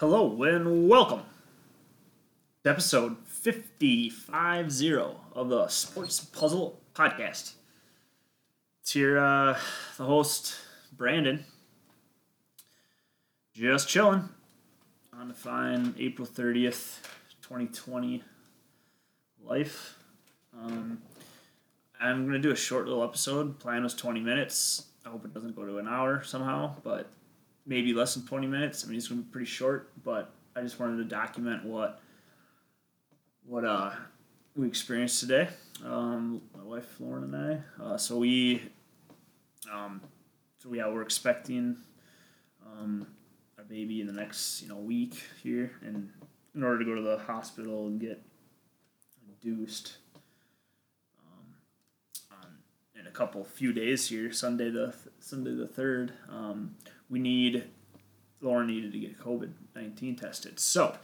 Hello and welcome to episode 550 of the Sports Puzzle Podcast. It's here, uh, the host, Brandon. Just chilling on the fine April 30th, 2020 life. Um, I'm going to do a short little episode. Plan was 20 minutes. I hope it doesn't go to an hour somehow, but maybe less than 20 minutes. I mean, it's going to be pretty short, but I just wanted to document what what uh, we experienced today. Um, my wife Lauren and I. Uh, so we, um, so yeah, we're expecting um, our baby in the next you know week here, and in order to go to the hospital and get induced um, in a couple few days here, Sunday the Sunday the third. Um, we need Lauren needed to get COVID nineteen tested, so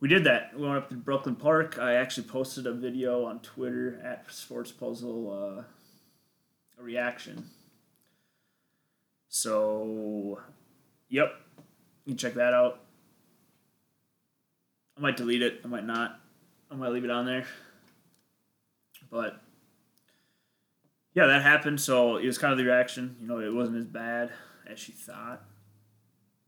we did that. We went up to Brooklyn Park. I actually posted a video on Twitter at Sports Puzzle, uh, a reaction. So, yep, you can check that out. I might delete it. I might not. I might leave it on there. But yeah, that happened. So it was kind of the reaction. You know, it wasn't as bad as she thought.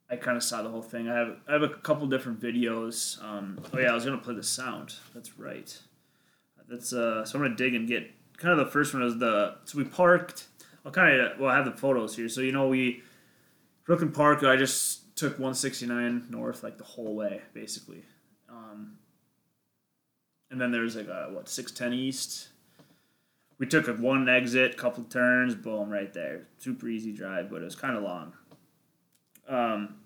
I kind of saw the whole thing. I have I have a couple different videos. Um, oh yeah, I was gonna play the sound. That's right. That's uh. So I'm gonna dig and get kind of the first one is the so we parked. I'll kind of well I have the photos here. So you know we Brooklyn Park. I just took 169 north like the whole way basically. Um, and then there's like a what 610 east. We took a one exit, couple turns, boom, right there. Super easy drive, but it was kind of long. Um,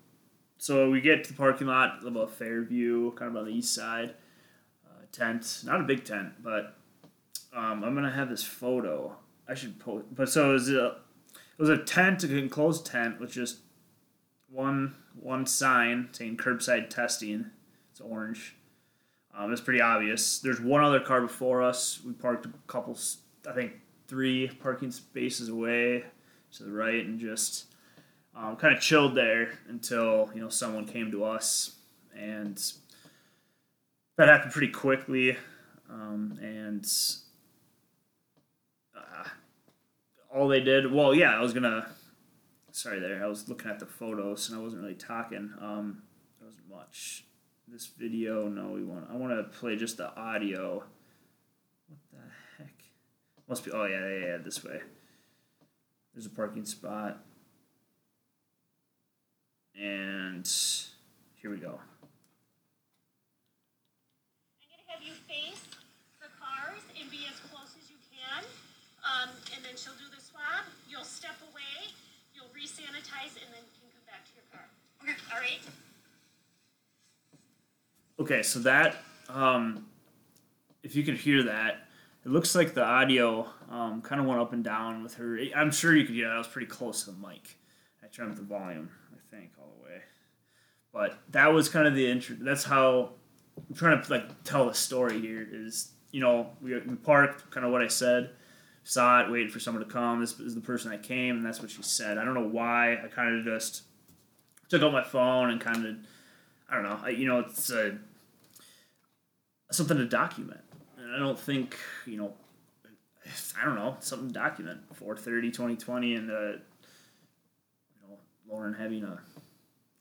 so we get to the parking lot, a little Fairview, kind of on the east side. Uh, tent, not a big tent, but um, I'm gonna have this photo. I should post, but so it was a it was a tent, an enclosed tent with just one one sign saying curbside testing. It's orange. Um, it's pretty obvious. There's one other car before us. We parked a couple, I think three parking spaces away to the right, and just um, kind of chilled there until you know someone came to us, and that happened pretty quickly. Um, and uh, all they did, well, yeah, I was gonna. Sorry, there. I was looking at the photos and I wasn't really talking. Um, there wasn't much. This video, no, we want. I want to play just the audio. What the heck? Must be. Oh yeah, yeah, yeah. This way. There's a parking spot. And here we go. I'm gonna have you face the cars and be as close as you can. Um, and then she'll do the swab. You'll step away, you'll re-sanitize, and then you can come back to your car. Okay. All right. Okay, so that, um, if you can hear that, it looks like the audio um, kind of went up and down with her. I'm sure you could hear that. I was pretty close to the mic. I turned up the volume, I think, all the way. But that was kind of the intro. That's how I'm trying to like tell the story here. Is you know we, we parked, kind of what I said, saw it, waited for someone to come. This is the person that came, and that's what she said. I don't know why. I kind of just took out my phone and kind of I don't know. I, you know, it's a, something to document. I don't think, you know, I don't know, something document. 430, 2020, and, uh, you know, Lauren having a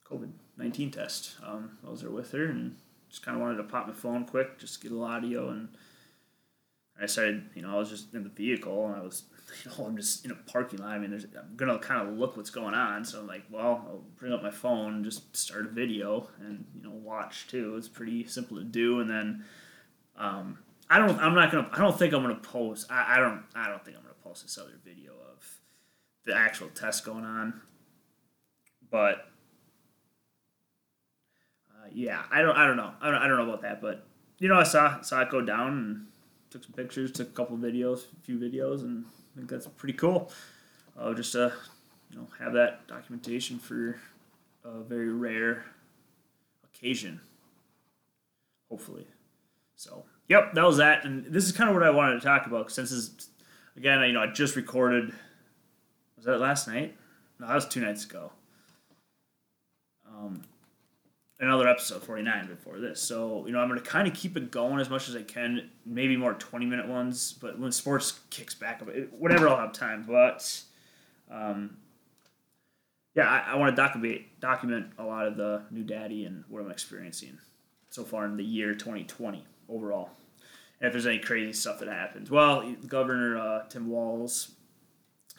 COVID 19 test. Um, was there with her and just kind of wanted to pop my phone quick, just get a little audio. And I started, you know, I was just in the vehicle and I was you know, I'm just in a parking lot. I mean, there's, I'm gonna kind of look what's going on. So I'm like, well, I'll bring up my phone, just start a video, and you know, watch too. It's pretty simple to do. And then, um, I don't, I'm not gonna, I don't think I'm gonna post. I, I don't, I don't think I'm gonna post this other video of the actual test going on. But uh, yeah, I don't, I don't know, I don't, I don't know about that. But you know, I saw saw it go down and took some pictures, took a couple videos, a few videos, and I think that's pretty cool. Uh, just to you know have that documentation for a very rare occasion. Hopefully, so yep, that was that, and this is kind of what I wanted to talk about since this, is, again, you know, I just recorded. Was that last night? No, that was two nights ago. Um, another episode 49 before this. So, you know, I'm going to kind of keep it going as much as I can, maybe more 20 minute ones, but when sports kicks back up, whatever I'll have time. But, um, yeah, I, I want to document, document a lot of the new daddy and what I'm experiencing so far in the year 2020 overall. If there's any crazy stuff that happens. Well, Governor uh, Tim Walz,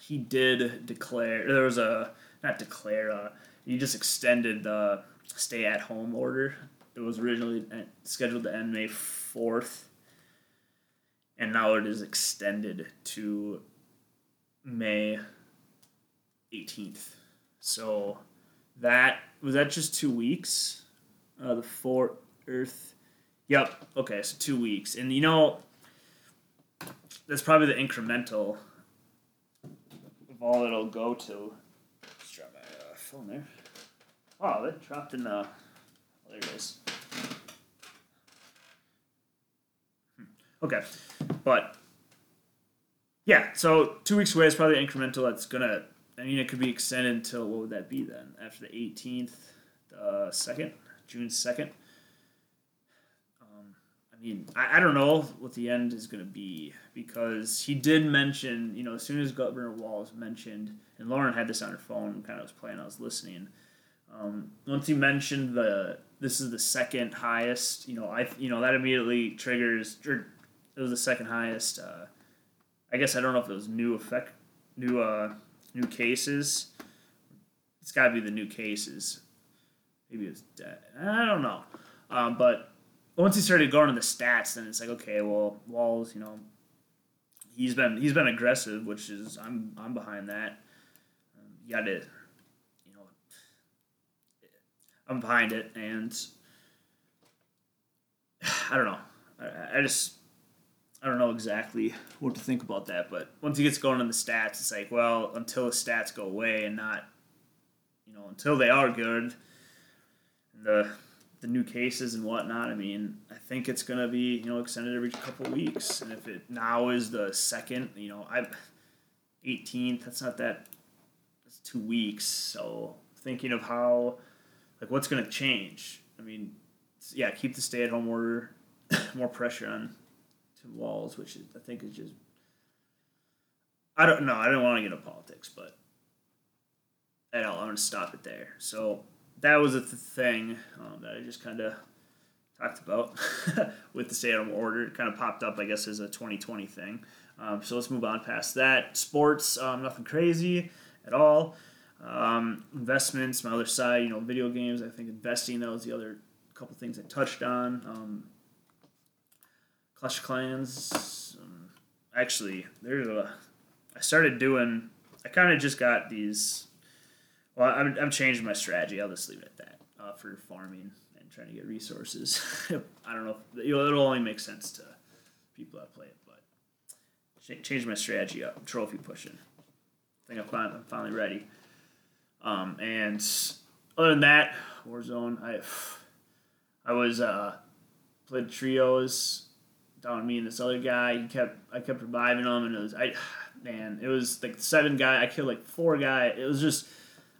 he did declare, there was a, not declare, uh, he just extended the stay at home order. It was originally scheduled to end May 4th, and now it is extended to May 18th. So that was that just two weeks? Uh, the fourth. Yep. Okay, so two weeks, and you know that's probably the incremental of all it'll go to. Let's drop my uh, phone there. Oh, they dropped in the. Oh, there it is. Hmm. Okay, but yeah, so two weeks away is probably incremental. That's gonna. I mean, it could be extended until what would that be then? After the 18th, the second, June second. I mean, I, I don't know what the end is going to be because he did mention, you know, as soon as Governor Walz mentioned, and Lauren had this on her phone, kind of was playing, I was listening um, once he mentioned the this is the second highest, you know, I you know that immediately triggers. Or it was the second highest. Uh, I guess I don't know if it was new effect, new uh, new cases. It's got to be the new cases. Maybe it's dead. I don't know. Um, but once he started going to the stats, then it's like okay, well, Walz, you know, he's been he's been aggressive, which is I'm I'm behind that. Um, you got to you know, I'm behind it, and I don't know. I, I just I don't know exactly what to think about that. But once he gets going on the stats, it's like, well, until the stats go away and not, you know, until they are good, the the new cases and whatnot. I mean, I think it's gonna be you know extended every couple weeks, and if it now is the second, you know, I, 18th. That's not that. That's two weeks. So thinking of how like what's going to change? I mean, yeah, keep the stay-at-home order, more pressure on Tim Walz, which is, I think is just. I don't know. I don't want to get into politics, but I don't. I'm going to stop it there. So that was a th- thing um, that I just kind of talked about with the stay-at-home order. It kind of popped up, I guess, as a 2020 thing. Um, so let's move on past that. Sports, um, nothing crazy at all. Um, investments, my other side, you know, video games. I think investing, that was the other couple things I touched on. Um, Clash Clans. Um, actually, there's a. I started doing. I kind of just got these. Well, I'm, I'm changing my strategy. I'll just leave it at that uh, for farming and trying to get resources. I don't know. If, you know, it'll only make sense to people that play it, but change my strategy up. Trophy pushing. I think I'm finally ready. Um, and other than that, Warzone, I I was uh, played trios down me and this other guy. He kept I kept reviving him, and it was I man, it was like seven guy. I killed like four guy. It was just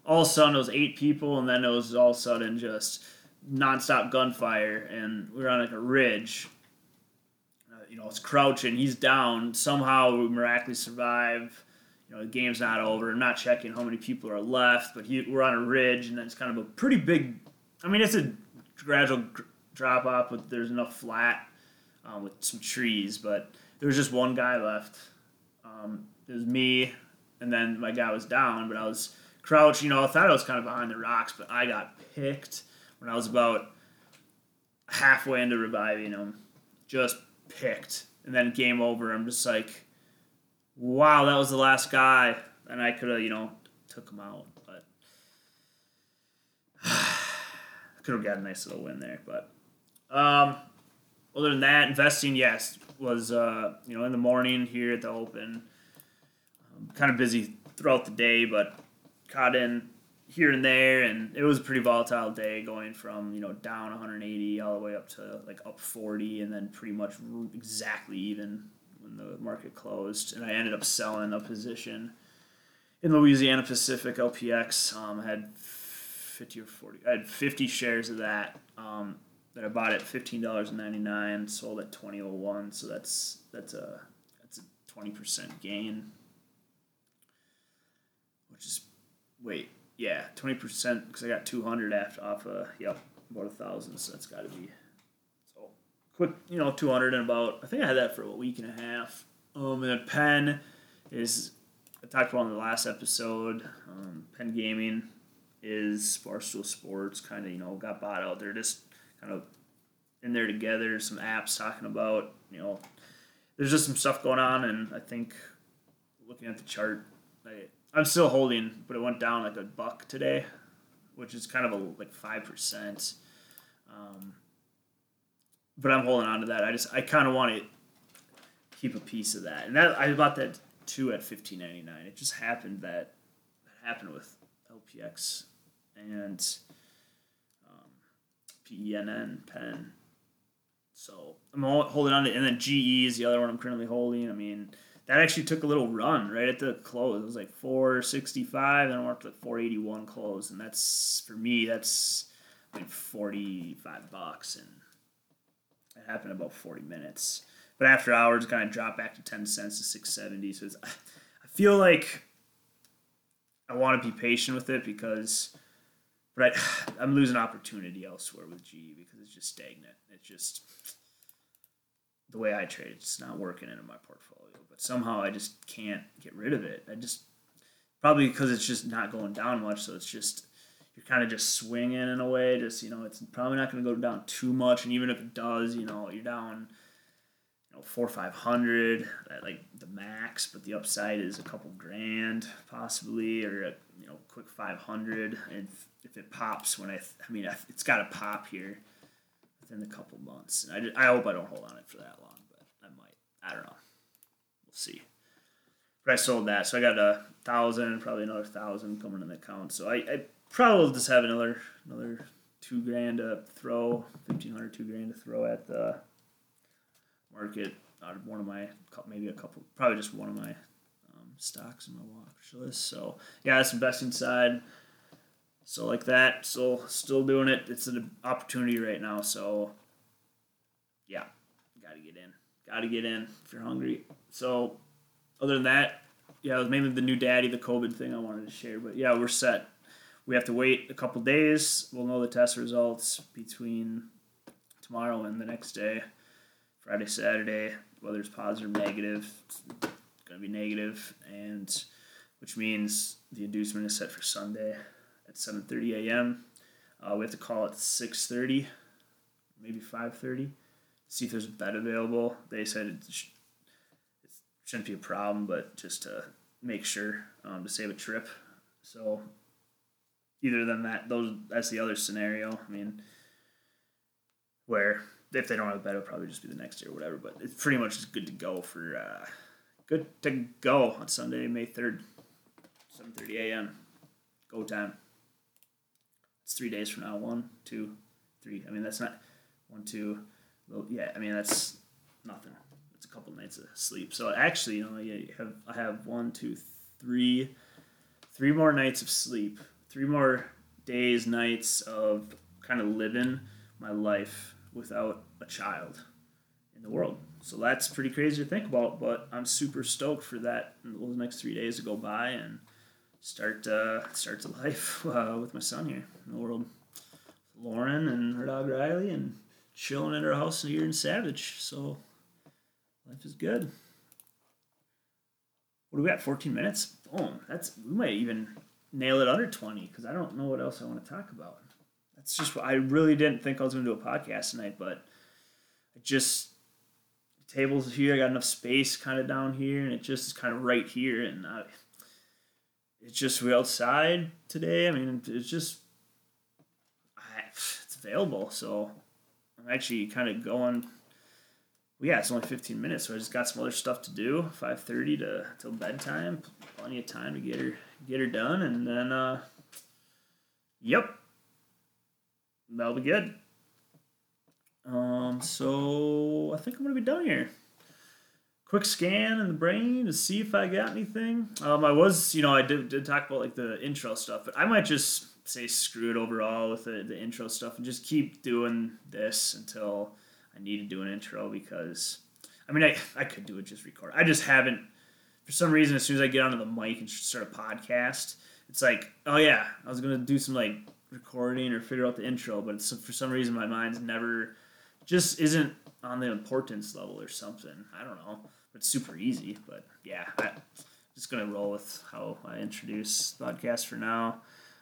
all of a sudden it was eight people, and then it was all of a sudden just nonstop gunfire, and we were on like a ridge. Uh, you know, it's crouching. He's down. Somehow we miraculously survive you know, the game's not over. I'm not checking how many people are left, but he, we're on a ridge, and it's kind of a pretty big. I mean, it's a gradual drop off, but there's enough flat um, with some trees. But there was just one guy left. Um, it was me, and then my guy was down, but I was crouched. You know, I thought I was kind of behind the rocks, but I got picked when I was about halfway into reviving him. Just picked, and then game over. I'm just like wow, that was the last guy, and I could have, you know, took him out, but I could have got a nice little win there. But um, other than that, investing, yes, was uh, you know in the morning here at the Open. Um, kind of busy throughout the day, but caught in here and there, and it was a pretty volatile day, going from you know down 180 all the way up to like up 40, and then pretty much exactly even when the market closed, and I ended up selling a position in Louisiana Pacific LPX. Um, I had fifty or forty. I had fifty shares of that. Um, that I bought at fifteen dollars and ninety nine, sold at twenty oh one. So that's that's a that's a twenty percent gain, which is wait yeah twenty percent because I got two hundred after off uh yep about a thousand. So that's got to be so quick you know two hundred and about I think I had that for a week and a half. Um, and then Penn is I talked about in the last episode. Um, Penn Gaming is Barstool Sports kind of you know got bought out. They're just kind of in there together. Some apps talking about you know there's just some stuff going on, and I think looking at the chart, I, I'm still holding, but it went down like a buck today, which is kind of a like five percent. Um, but I'm holding on to that. I just I kind of want to keep a piece of that, and that I bought that too at fifteen ninety nine. It just happened that that happened with LPX and um, PENN Penn. So I'm holding on to, and then GE is the other one I'm currently holding. I mean, that actually took a little run right at the close. It was like 465, then went up to like 481 close, and that's for me. That's like 45 bucks, and it happened about 40 minutes. But after hours, kind of dropped back to 10 cents to 670. So I feel like I want to be patient with it because, but I, I'm losing opportunity elsewhere with GE because it's just stagnant. It's just the way I trade. It's not working into my portfolio. But somehow I just can't get rid of it. I just probably because it's just not going down much. So it's just you're kind of just swinging in a way. Just you know, it's probably not going to go down too much. And even if it does, you know, you're down you know, four or five hundred at like the max, but the upside is a couple grand possibly, or a you know quick five hundred. And if, if, it pops when I, th- I mean, it's got to pop here within a couple months. And I, just, I hope I don't hold on it for that long, but I might. I don't know. We'll see. But I sold that, so I got a thousand, probably another thousand coming in the account. So I, I probably just have another another two grand to throw, fifteen hundred, two grand to throw at the market out of one of my maybe a couple probably just one of my um, stocks in my watch list. So yeah, that's the investing side. So like that, so still doing it. It's an opportunity right now. So yeah, gotta get in. Gotta get in if you're hungry. So other than that, yeah, it was mainly the new daddy, the COVID thing I wanted to share. But yeah, we're set. We have to wait a couple days. We'll know the test results between tomorrow and the next day. Friday, Saturday, whether it's positive or negative, it's to be negative, and which means the inducement is set for Sunday at 7:30 a.m. Uh, we have to call at 6:30, maybe 5:30, see if there's a bed available. They said it, sh- it shouldn't be a problem, but just to make sure um, to save a trip. So either than that, those that's the other scenario. I mean, where if they don't have a bed, it'll probably just be the next day or whatever. But it's pretty much just good to go for uh, good to go on Sunday, May third, seven thirty a.m. Go time. It's three days from now. One, two, three. I mean, that's not one, two. Well, yeah, I mean that's nothing. It's a couple nights of sleep. So actually, you know, you have I have one, two, three, three more nights of sleep. Three more days, nights of kind of living my life without a child in the world. So that's pretty crazy to think about, but I'm super stoked for that those next three days to go by and start uh, start to life uh, with my son here in the world. Lauren and her dog Riley and chilling in her house here in Savage. So life is good. What do we got? 14 minutes? Boom. That's we might even nail it under 20 because I don't know what else I want to talk about That's just what I really didn't think I was to do a podcast tonight, but I just tables here. I got enough space kind of down here, and it just is kind of right here, and I, it's just we outside today. I mean, it's just it's available, so I'm actually kind of going. Well, yeah, it's only 15 minutes, so I just got some other stuff to do. 5:30 to till bedtime, plenty of time to get her get her done, and then uh, yep, that'll be good. Um, so I think I'm gonna be done here. Quick scan in the brain to see if I got anything. Um, I was, you know, I did, did talk about like the intro stuff, but I might just say screw it overall with the, the intro stuff and just keep doing this until I need to do an intro because, I mean, I, I could do it just record. I just haven't, for some reason, as soon as I get onto the mic and start a podcast, it's like, oh yeah, I was gonna do some like recording or figure out the intro, but for some reason my mind's never, just isn't on the importance level or something. I don't know. It's super easy, but yeah, I'm just gonna roll with how I introduce podcast for now.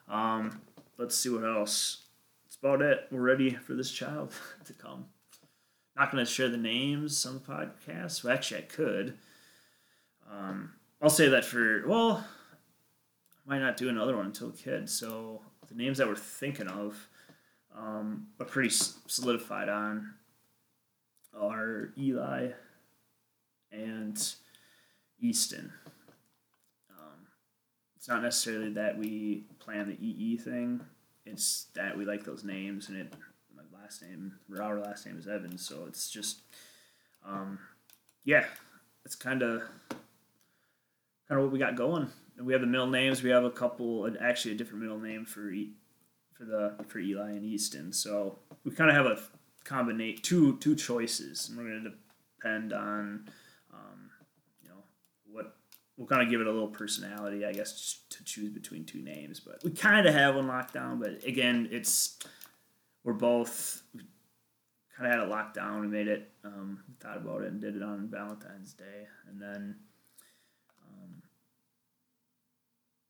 Um, let's see what else. That's about it. We're ready for this child to come. Not gonna share the names on the podcast. Well, actually, I could. Um, I'll say that for well, I might not do another one until kid. So the names that we're thinking of um, are pretty solidified on are Eli and Easton. Um, it's not necessarily that we plan the EE thing. It's that we like those names, and it my last name, our last name is Evans, so it's just, um, yeah, it's kind of kind of what we got going. And we have the middle names. We have a couple, actually a different middle name for for the for Eli and Easton. So we kind of have a combinate two two choices, and we're going to depend on, um, you know, what we'll kind of give it a little personality, I guess, to choose between two names. But we kind of have one locked down. But again, it's we're both kind of had it locked down. We made it, um, thought about it, and did it on Valentine's Day, and then um,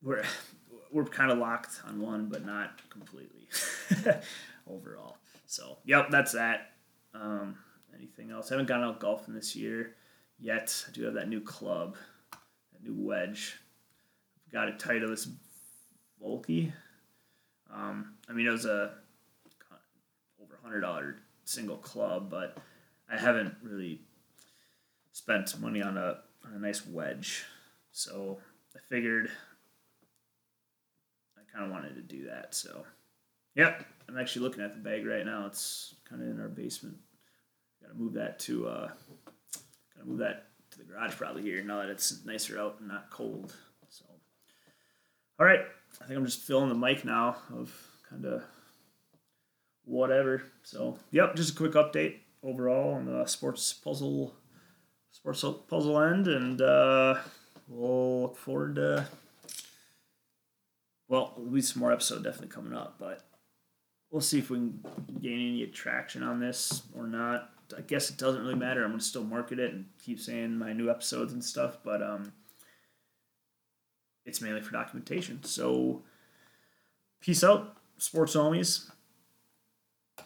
we're we're kind of locked on one, but not completely overall. So, yep, that's that. Um, anything else? I haven't gone out golfing this year yet. I do have that new club, that new wedge. I've got it Titleist Vokey. Um, I mean, it was a over hundred dollar single club, but I haven't really spent money on a on a nice wedge. So I figured kind of wanted to do that. So, yep, I'm actually looking at the bag right now. It's kind of in our basement. Got to move that to uh, got to move that to the garage probably here now that it's nicer out and not cold. So, all right, I think I'm just filling the mic now of kind of whatever. So, yep, just a quick update overall on the sports puzzle, sports puzzle end, and uh, we'll look forward to. Well, there'll be some more episode definitely coming up, but we'll see if we can gain any traction on this or not. I guess it doesn't really matter. I'm gonna still market it and keep saying my new episodes and stuff, but um, it's mainly for documentation. So, peace out, sports homies.